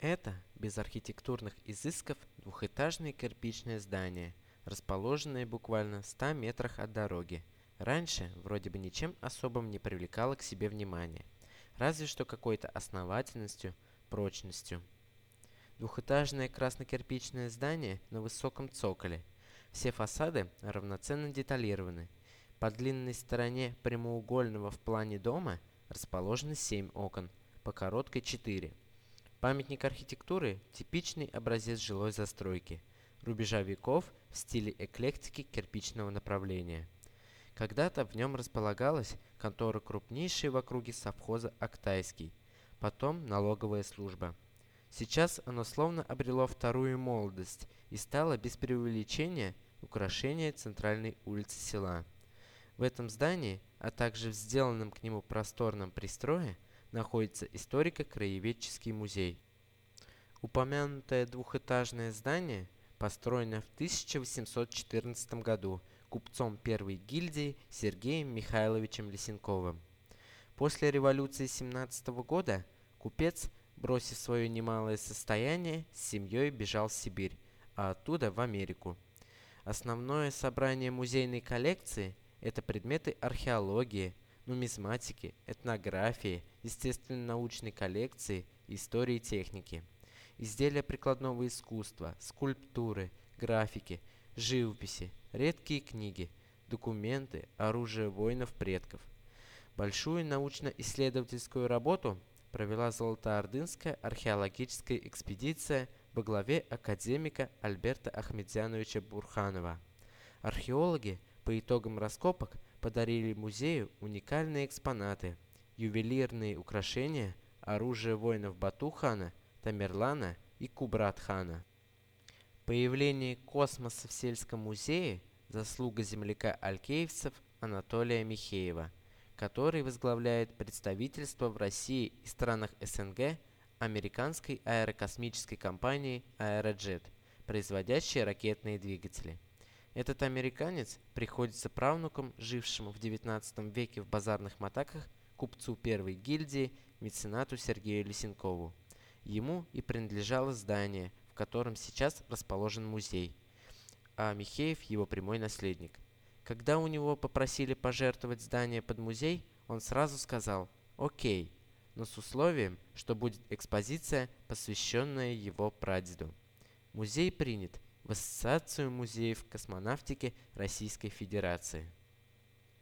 Это, без архитектурных изысков, двухэтажное кирпичное здание, расположенное буквально в 100 метрах от дороги. Раньше вроде бы ничем особым не привлекало к себе внимания, разве что какой-то основательностью, прочностью. Двухэтажное красно-кирпичное здание на высоком цоколе. Все фасады равноценно деталированы. По длинной стороне прямоугольного в плане дома расположены 7 окон, по короткой 4. Памятник архитектуры – типичный образец жилой застройки, рубежа веков в стиле эклектики кирпичного направления. Когда-то в нем располагалась контора крупнейшей в округе совхоза «Актайский», потом налоговая служба. Сейчас оно словно обрело вторую молодость и стало без преувеличения украшением центральной улицы села. В этом здании, а также в сделанном к нему просторном пристрое – находится историко-краеведческий музей. Упомянутое двухэтажное здание построено в 1814 году купцом первой гильдии Сергеем Михайловичем Лисенковым. После революции 17 года купец, бросив свое немалое состояние, с семьей бежал в Сибирь, а оттуда в Америку. Основное собрание музейной коллекции – это предметы археологии, нумизматики, этнографии, естественно-научной коллекции, истории техники. Изделия прикладного искусства, скульптуры, графики, живописи, редкие книги, документы, оружие воинов-предков. Большую научно-исследовательскую работу провела Золотоордынская археологическая экспедиция во главе академика Альберта Ахмедзяновича Бурханова. Археологи по итогам раскопок подарили музею уникальные экспонаты, ювелирные украшения, оружие воинов Бату-хана, Тамерлана и Кубрат-хана. Появление космоса в сельском музее – заслуга земляка алькеевцев Анатолия Михеева, который возглавляет представительство в России и странах СНГ американской аэрокосмической компании Aerojet, производящей ракетные двигатели. Этот американец приходится правнуком, жившему в XIX веке в базарных матаках, купцу первой гильдии, меценату Сергею Лисенкову. Ему и принадлежало здание, в котором сейчас расположен музей, а Михеев его прямой наследник. Когда у него попросили пожертвовать здание под музей, он сразу сказал «Окей», но с условием, что будет экспозиция, посвященная его прадеду. Музей принят – в Ассоциацию музеев космонавтики Российской Федерации.